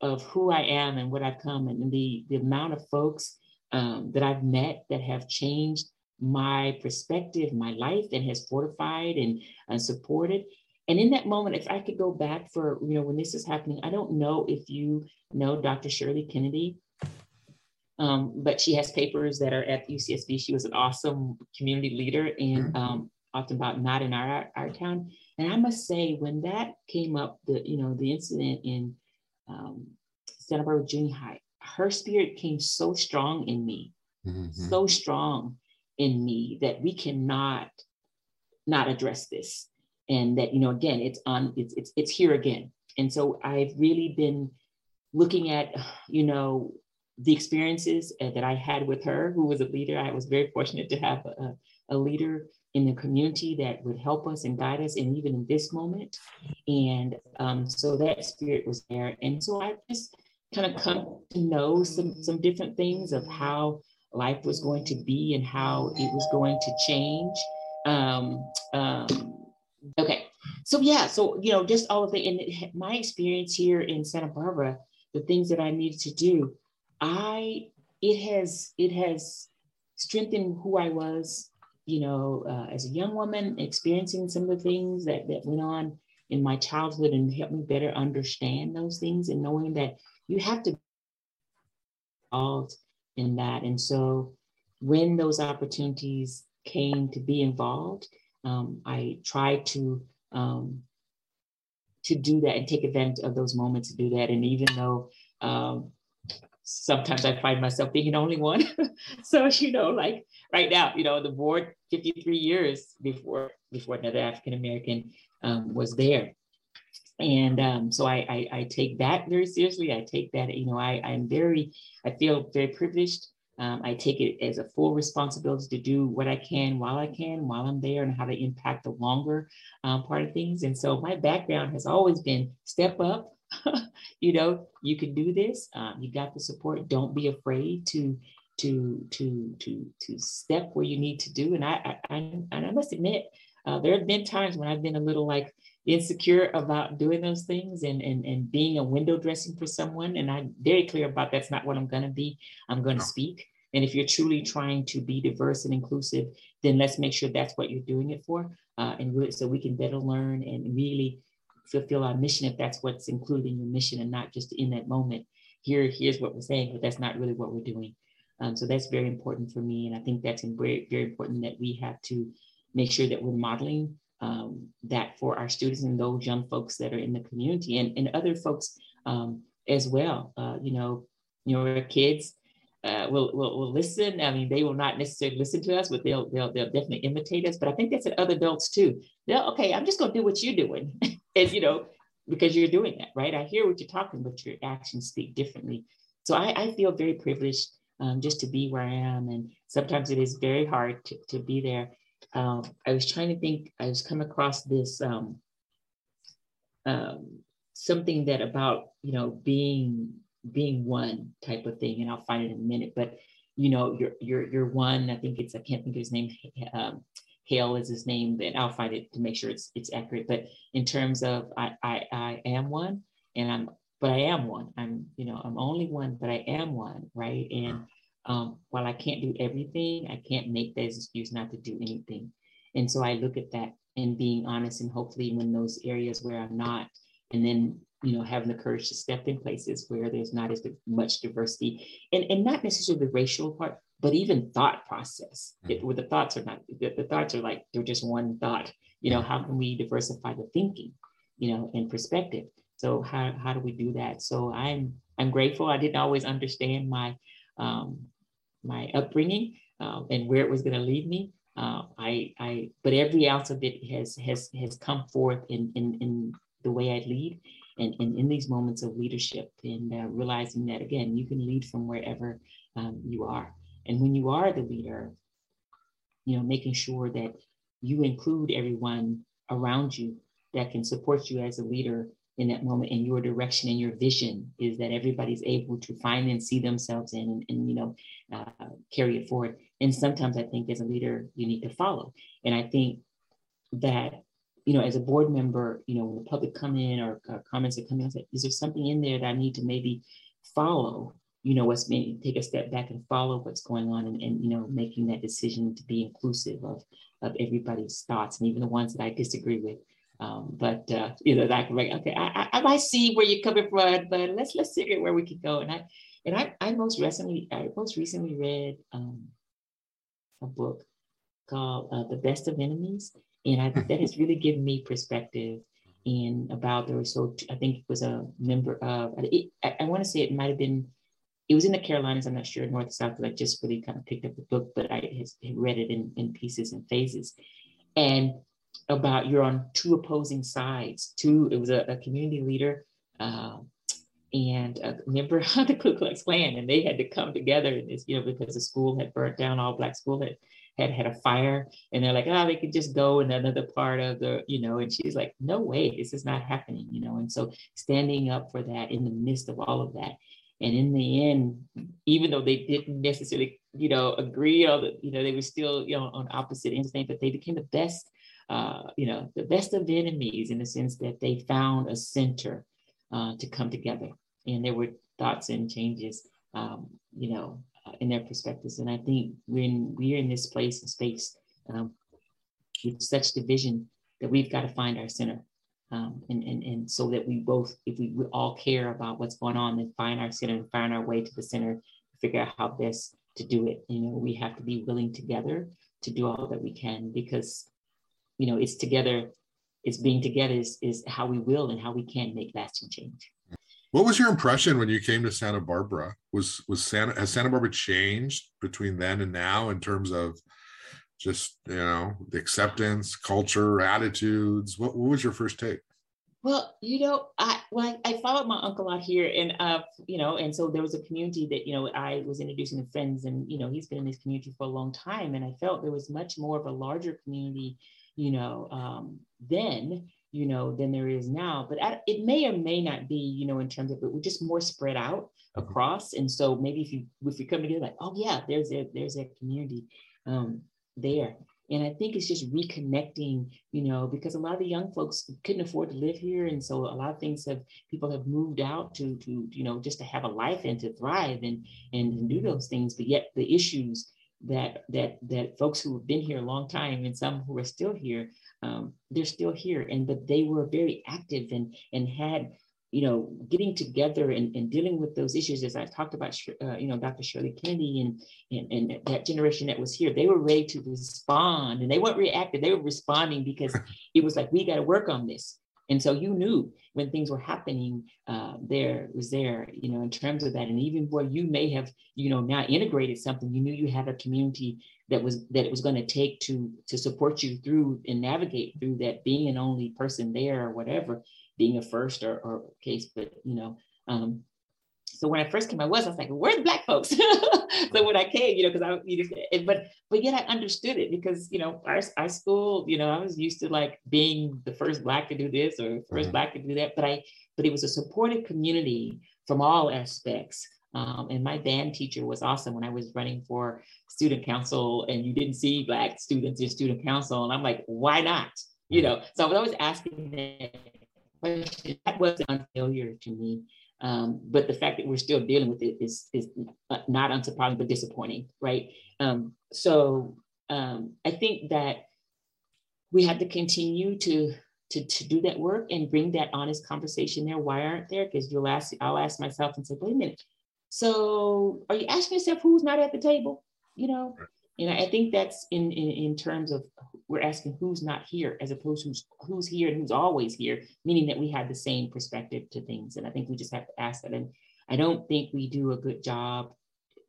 of who I am and what I've come and the the amount of folks um, that I've met that have changed my perspective, my life, and has fortified and, and supported. And in that moment, if I could go back for, you know, when this is happening, I don't know if you know Dr. Shirley Kennedy, um, but she has papers that are at UCSB. She was an awesome community leader and mm-hmm. um, often about not in our, our town. And I must say, when that came up, the, you know, the incident in um, Santa Barbara Junior High, her spirit came so strong in me, mm-hmm. so strong in me that we cannot not address this. And that you know again it's on it's it's it's here again. And so i've really been looking at you know the experiences uh, that i had with her who was a leader. I was very fortunate to have a, a leader in the community that would help us and guide us and even in this moment. And um, so that spirit was there. And so i just kind of come to know some some different things of how life was going to be and how it was going to change. Um, um, Okay. So yeah, so you know, just all of the in my experience here in Santa Barbara, the things that I needed to do, I it has it has strengthened who I was, you know, uh, as a young woman, experiencing some of the things that that went on in my childhood and helped me better understand those things and knowing that you have to be involved in that. And so when those opportunities came to be involved, um, I tried to um, to do that and take advantage of those moments to do that. And even though um, sometimes I find myself being the only one, so you know, like right now, you know, the board 53 years before before another African American um, was there. And um, so I, I, I take that very seriously. I take that, you know, I, I'm very, I feel very privileged um, I take it as a full responsibility to do what I can while I can, while I'm there, and how to impact the longer um, part of things. And so my background has always been step up. you know, you can do this. Um, you got the support. Don't be afraid to to to to to step where you need to do. And I I, I I must admit, uh, there have been times when I've been a little like insecure about doing those things and, and, and being a window dressing for someone. And I'm very clear about that's not what I'm going to be. I'm going to speak. And if you're truly trying to be diverse and inclusive, then let's make sure that's what you're doing it for. Uh, and so we can better learn and really fulfill our mission if that's what's included in your mission and not just in that moment. Here, here's what we're saying, but that's not really what we're doing. Um, so that's very important for me. And I think that's very, very important that we have to make sure that we're modeling um, that for our students and those young folks that are in the community and, and other folks um, as well. Uh, you know, your kids uh, will, will, will listen. I mean, they will not necessarily listen to us, but they'll, they'll, they'll definitely imitate us. But I think that's at other adults too. They'll, okay, I'm just going to do what you're doing. and, you know, because you're doing that, right? I hear what you're talking, but your actions speak differently. So I, I feel very privileged um, just to be where I am. And sometimes it is very hard to, to be there um, I was trying to think, I was come across this um, um, something that about, you know, being being one type of thing, and I'll find it in a minute, but you know, you're you're you're one, I think it's I can't think of his name, um, Hale is his name, and I'll find it to make sure it's it's accurate. But in terms of I I, I am one and I'm but I am one. I'm, you know, I'm only one, but I am one, right? And um, while I can't do everything, I can't make that excuse not to do anything. And so I look at that and being honest and hopefully in those areas where I'm not, and then you know having the courage to step in places where there's not as much diversity, and and not necessarily the racial part, but even thought process. Mm-hmm. It, where the thoughts are not the, the thoughts are like they're just one thought. You know, how can we diversify the thinking, you know, and perspective? So how how do we do that? So I'm I'm grateful. I didn't always understand my um, my upbringing um, and where it was going to lead me. Uh, I, I, but every ounce of it has has has come forth in in, in the way I lead, and, and in these moments of leadership, and uh, realizing that again, you can lead from wherever um, you are, and when you are the leader, you know, making sure that you include everyone around you that can support you as a leader in that moment and your direction and your vision is that everybody's able to find and see themselves in and, and you know uh, carry it forward. And sometimes i think as a leader you need to follow. And i think that you know as a board member you know when the public come in or, or comments are coming i say is there something in there that i need to maybe follow you know what's being take a step back and follow what's going on and, and you know making that decision to be inclusive of of everybody's thoughts and even the ones that i disagree with um, but uh, you know, that okay, I, I, might see where you're coming from, but let's let's figure where we can go. And I and I, I most recently I most recently read um, a book called uh, The Best of Enemies, and I that has really given me perspective in about there was so I think it was a member of I, I want to say it might have been it was in the Carolinas. I'm not sure north south, but I just really kind of picked up the book, but I read it in, in pieces and phases. And about you're on two opposing sides. Two, it was a, a community leader uh, and a member of the Ku Klux Klan, and they had to come together. And it's, you know, because the school had burnt down, all black school had had had a fire, and they're like, oh, they could just go in another part of the, you know. And she's like, no way, this is not happening, you know. And so standing up for that in the midst of all of that. And in the end, even though they didn't necessarily, you know, agree on the, you know, they were still, you know, on opposite ends, but they became the best uh, you know, the best of enemies in the sense that they found a center uh, to come together. And there were thoughts and changes, um, you know, uh, in their perspectives. And I think when we're in this place and space um, with such division, that we've got to find our center. Um, and, and, and so that we both, if we, we all care about what's going on, then find our center and find our way to the center, figure out how best to do it. You know, we have to be willing together to do all that we can because you know, it's together, it's being together is, is how we will and how we can make lasting change. What was your impression when you came to Santa Barbara? Was was Santa has Santa Barbara changed between then and now in terms of just you know the acceptance, culture, attitudes? What, what was your first take? Well, you know, I well, I, I followed my uncle out here, and uh, you know, and so there was a community that you know I was introducing to friends, and you know, he's been in this community for a long time, and I felt there was much more of a larger community, you know, um, then you know than there is now. But I, it may or may not be, you know, in terms of it, we're just more spread out mm-hmm. across, and so maybe if you if you come together, like, oh yeah, there's a there's a community um, there, and I think it's just reconnecting, you know, because a lot of the young folks couldn't afford to live here. And so a lot of things have people have moved out to to, you know, just to have a life and to thrive and and, and do those things. But yet the issues that that that folks who have been here a long time and some who are still here, um, they're still here. And but they were very active and and had you know, getting together and, and dealing with those issues, as I talked about, uh, you know, Dr. Shirley Kennedy and, and, and that generation that was here, they were ready to respond and they weren't reactive. They were responding because it was like, we got to work on this. And so you knew when things were happening, uh, there was there, you know, in terms of that. And even where you may have, you know, now integrated something, you knew you had a community that was that it was going to take to to support you through and navigate through that being an only person there or whatever being a first or, or case, but you know, um, so when I first came, I was, I was like, where's black folks? so when I came, you know, because I, you know, but, but yet I understood it because, you know, our, our school, you know, I was used to like being the first black to do this or 1st mm-hmm. black to do that, but I, but it was a supportive community from all aspects. Um, and my band teacher was awesome when I was running for student council and you didn't see black students in student council. And I'm like, why not? You mm-hmm. know, so I was always asking question. That wasn't unfailure to me. Um, but the fact that we're still dealing with it is, is not unsurprising, but disappointing, right? Um, so um, I think that we have to continue to, to, to do that work and bring that honest conversation there. Why aren't there? Because you'll ask, I'll ask myself and say, wait a minute. So are you asking yourself who's not at the table? You know, and I think that's in, in, in terms of we're asking who's not here as opposed to who's, who's here and who's always here, meaning that we have the same perspective to things. And I think we just have to ask that. And I don't think we do a good job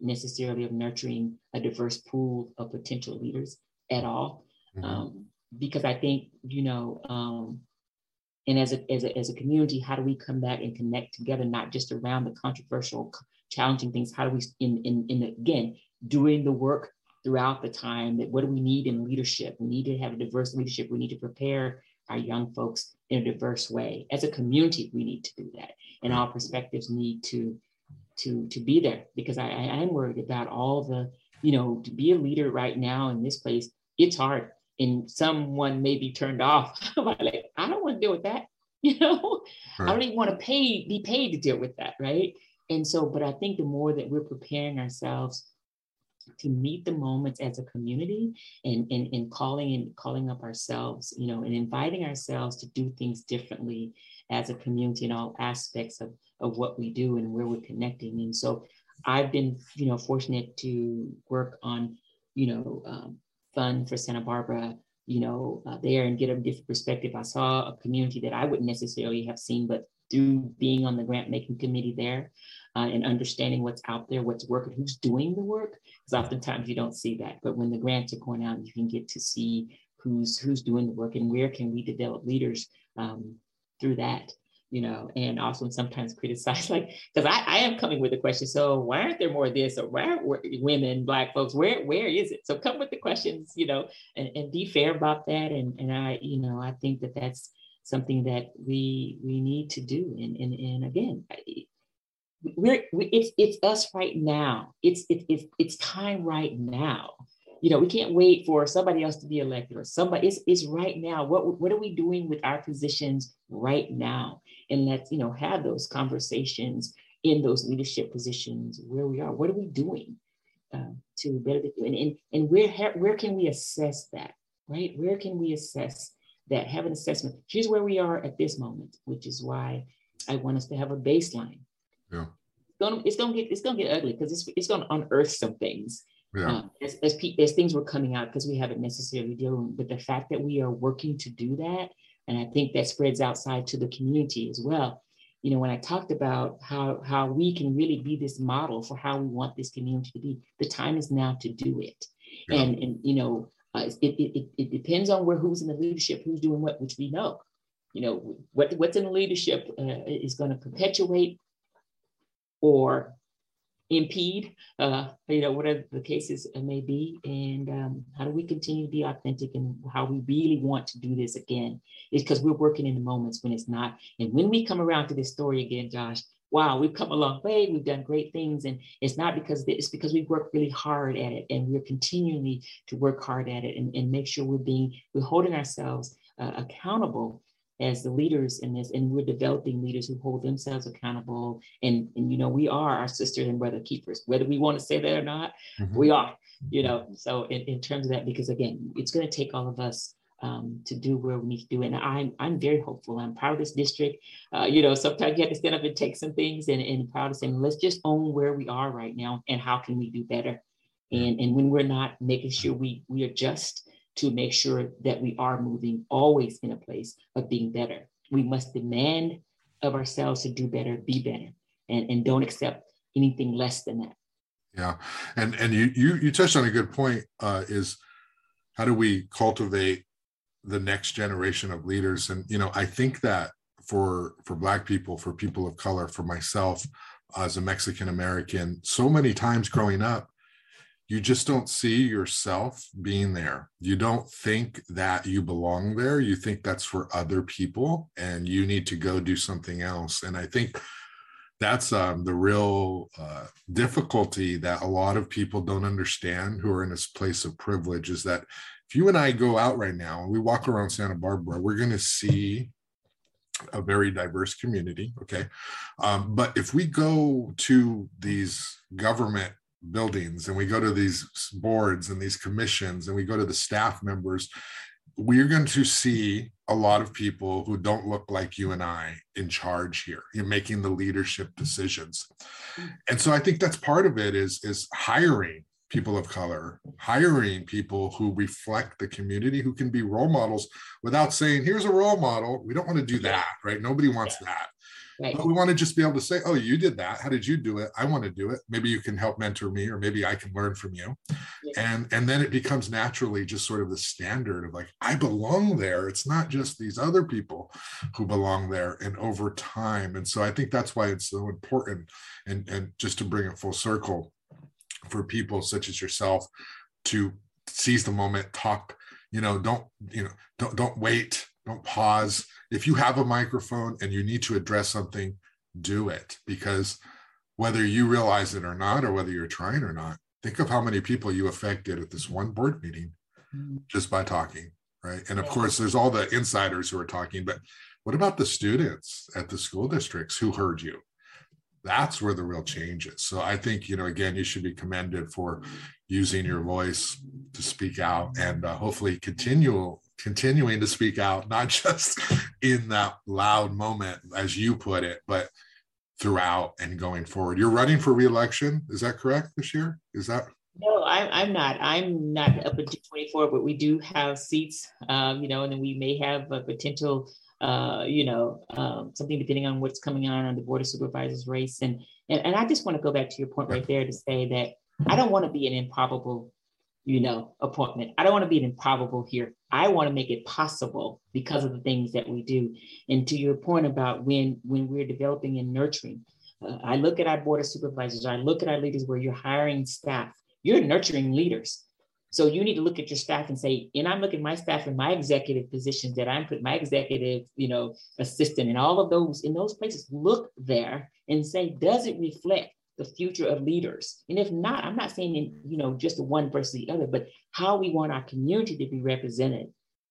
necessarily of nurturing a diverse pool of potential leaders. at all. Mm-hmm. Um, because I think, you know, um, and as a, as a, as a community, how do we come back and connect together, not just around the controversial, challenging things? How do we, in, in, in again, doing the work throughout the time that what do we need in leadership? We need to have a diverse leadership. We need to prepare our young folks in a diverse way. As a community, we need to do that. And all perspectives need to to to be there because I, I am worried about all the, you know, to be a leader right now in this place, it's hard. And someone may be turned off. like, I don't want to deal with that. You know, right. I don't even want to pay, be paid to deal with that, right? And so, but I think the more that we're preparing ourselves to meet the moments as a community and, and, and calling and calling up ourselves, you know, and inviting ourselves to do things differently as a community in all aspects of, of what we do and where we're connecting. And so I've been, you know, fortunate to work on, you know, um, fund for Santa Barbara, you know, uh, there and get a different perspective. I saw a community that I wouldn't necessarily have seen, but through being on the grant making committee there, uh, and understanding what's out there, what's working, who's doing the work. Because oftentimes you don't see that. But when the grants are going out, you can get to see who's who's doing the work and where can we develop leaders um, through that you know, and also sometimes criticize, like, because I, I am coming with the question. So why aren't there more of this, or why aren't women, black folks, where where is it? So come with the questions, you know, and, and be fair about that. And and I, you know, I think that that's something that we we need to do. And and and again, we're we, it's it's us right now. It's it, it's it's time right now. You know, we can't wait for somebody else to be elected or somebody. It's it's right now. What what are we doing with our positions right now? And let's you know have those conversations in those leadership positions where we are. What are we doing uh, to better and and and where where can we assess that? Right? Where can we assess that? Have an assessment. Here's where we are at this moment, which is why I want us to have a baseline yeah. It's gonna, it's gonna get it's gonna get ugly because it's it's gonna unearth some things. Yeah. Um, as, as, as things were coming out because we haven't necessarily dealing with the fact that we are working to do that, and I think that spreads outside to the community as well. You know, when I talked about how how we can really be this model for how we want this community to be, the time is now to do it. Yeah. And and you know, uh, it, it, it depends on where who's in the leadership, who's doing what, which we know. You know, what what's in the leadership uh, is going to perpetuate or impede, uh, you know, whatever the cases may be. And um, how do we continue to be authentic and how we really want to do this again? Is because we're working in the moments when it's not. And when we come around to this story again, Josh, wow, we've come a long way. We've done great things. And it's not because it's because we've worked really hard at it and we're continually to work hard at it and, and make sure we're being, we're holding ourselves uh, accountable as the leaders in this, and we're developing leaders who hold themselves accountable. And, and you know, we are our sister and brother keepers, whether we want to say that or not, mm-hmm. we are, you know. So in, in terms of that, because again, it's going to take all of us um, to do where we need to do. And I'm I'm very hopeful. I'm proud of this district. Uh, you know, sometimes you have to stand up and take some things and, and proud to say, let's just own where we are right now and how can we do better. And and when we're not making sure we we adjust to make sure that we are moving always in a place of being better. We must demand of ourselves to do better, be better, and, and don't accept anything less than that. Yeah. And and you you you touched on a good point uh, is how do we cultivate the next generation of leaders? And you know, I think that for for black people, for people of color, for myself as a Mexican American, so many times growing up, you just don't see yourself being there. You don't think that you belong there. You think that's for other people and you need to go do something else. And I think that's um, the real uh, difficulty that a lot of people don't understand who are in this place of privilege is that if you and I go out right now and we walk around Santa Barbara, we're going to see a very diverse community. Okay. Um, but if we go to these government buildings and we go to these boards and these commissions and we go to the staff members we're going to see a lot of people who don't look like you and I in charge here in making the leadership decisions. And so I think that's part of it is is hiring people of color, hiring people who reflect the community who can be role models without saying here's a role model. We don't want to do that, right? Nobody wants yeah. that. Right. But we want to just be able to say, oh, you did that. How did you do it? I want to do it. Maybe you can help mentor me, or maybe I can learn from you. Yeah. and and then it becomes naturally just sort of the standard of like i belong there it's not just these other people who belong there and over time and so i think that's why it's so important and and just to bring it full circle for people such as yourself to seize the moment talk you know don't you know don't don't wait don't pause. If you have a microphone and you need to address something do it. Because whether you realize it or not or whether you're trying or not think of how many people you affected at this one board meeting mm-hmm. just by talking right? And of course there's all the insiders who are talking but what about the students at the school districts who heard you that's where the real change is so i think you know again you should be commended for using your voice to speak out and uh, hopefully continue continuing to speak out not just in that loud moment as you put it but throughout and going forward. You're running for reelection, is that correct this year? Is that? No, I'm, I'm not. I'm not up until 24, but we do have seats, um, you know, and then we may have a potential, uh, you know, um, something depending on what's coming on on the Board of Supervisors race. And, and, and I just want to go back to your point right there to say that I don't want to be an improbable you know, appointment. I don't want to be an improbable here. I want to make it possible because of the things that we do. And to your point about when when we're developing and nurturing, uh, I look at our board of supervisors. I look at our leaders where you're hiring staff. You're nurturing leaders. So you need to look at your staff and say, and I'm looking at my staff in my executive positions that I'm putting my executive, you know, assistant and all of those in those places. Look there and say, does it reflect the future of leaders. And if not, I'm not saying, in, you know, just the one versus the other, but how we want our community to be represented.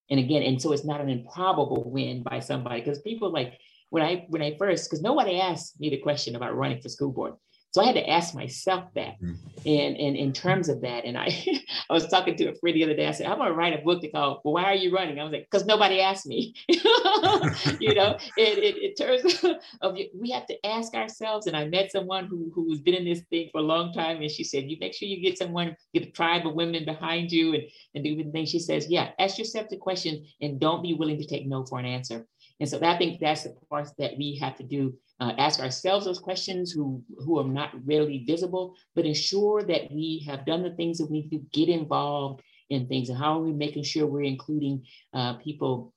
And again, and so it's not an improbable win by somebody because people like when I when I first because nobody asked me the question about running for school board. So I had to ask myself that. Mm. And, and in terms of that, and I I was talking to a friend the other day. I said, I'm gonna write a book to call well, Why Are You Running? I was like, because nobody asked me. you know, it, it, it terms of we have to ask ourselves. And I met someone who who's been in this thing for a long time, and she said, You make sure you get someone, get a tribe of women behind you and, and do the thing. She says, Yeah, ask yourself the question and don't be willing to take no for an answer. And so I think that's the part that we have to do uh, ask ourselves those questions who, who are not readily visible, but ensure that we have done the things that we need to get involved in things. And how are we making sure we're including uh, people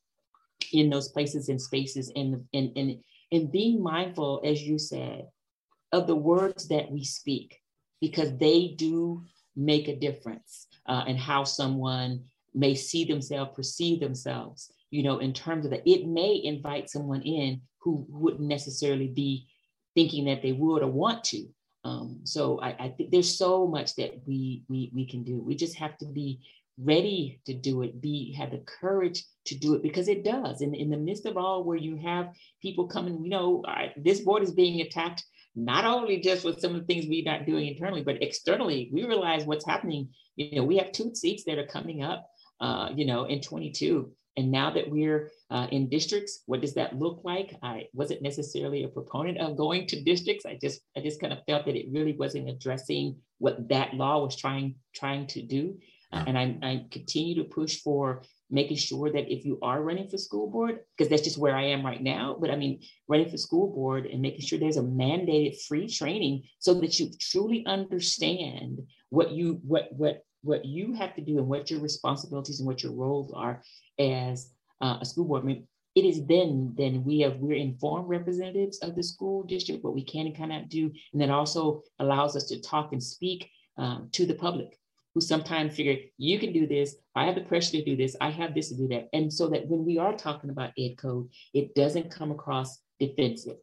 in those places and spaces and, and, and, and being mindful, as you said, of the words that we speak, because they do make a difference uh, in how someone may see themselves, perceive themselves, you know, in terms of that. It may invite someone in who wouldn't necessarily be thinking that they would or want to. Um, so I, I think there's so much that we, we we can do. We just have to be ready to do it, be have the courage to do it because it does. In, in the midst of all where you have people coming, you know, this board is being attacked not only just with some of the things we're not doing internally, but externally. We realize what's happening. You know, we have two seats that are coming up, uh, you know, in 22. And now that we're uh, in districts, what does that look like? I wasn't necessarily a proponent of going to districts. I just I just kind of felt that it really wasn't addressing what that law was trying trying to do. Uh, and I, I continue to push for making sure that if you are running for school board, because that's just where I am right now, but I mean, running for school board and making sure there's a mandated free training so that you truly understand what you what what what you have to do and what your responsibilities and what your roles are as uh, a school board member, it is then then we have we're informed representatives of the school district, what we can and cannot do, and that also allows us to talk and speak um, to the public who sometimes figure you can do this, I have the pressure to do this, I have this to do that, and so that when we are talking about ed code, it doesn't come across defensive.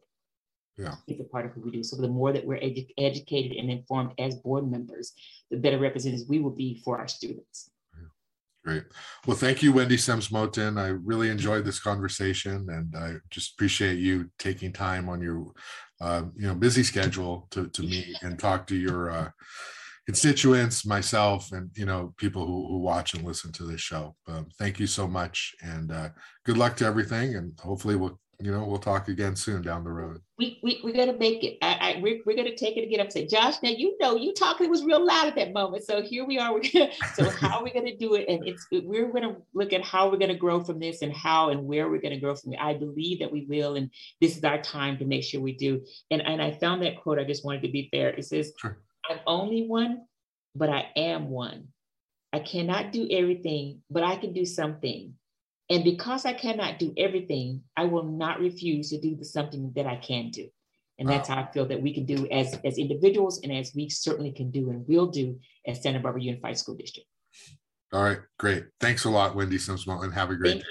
Yeah. It's a part of who we do. So the more that we're edu- educated and informed as board members, the better representatives we will be for our students. Great. Well, thank you, Wendy Sims Moten. I really enjoyed this conversation, and I just appreciate you taking time on your, uh, you know, busy schedule to to meet and talk to your uh, constituents, myself, and you know, people who, who watch and listen to this show. Um, thank you so much, and uh, good luck to everything. And hopefully, we'll you know, we'll talk again soon down the road. We we we gotta make it. I, I we're, we're gonna take it again. I'm saying, Josh, now you know you talking it was real loud at that moment. So here we are. We're gonna, so how are we gonna do it? And it's we're gonna look at how we're gonna grow from this and how and where we're gonna grow from it. I believe that we will, and this is our time to make sure we do. And and I found that quote. I just wanted to be fair. It says, sure. "I'm only one, but I am one." I cannot do everything, but I can do something. And because I cannot do everything, I will not refuse to do the something that I can do. And that's how I feel that we can do as, as individuals and as we certainly can do and will do as Santa Barbara Unified School District. All right, great. Thanks a lot, Wendy Sims Have a great Thank day.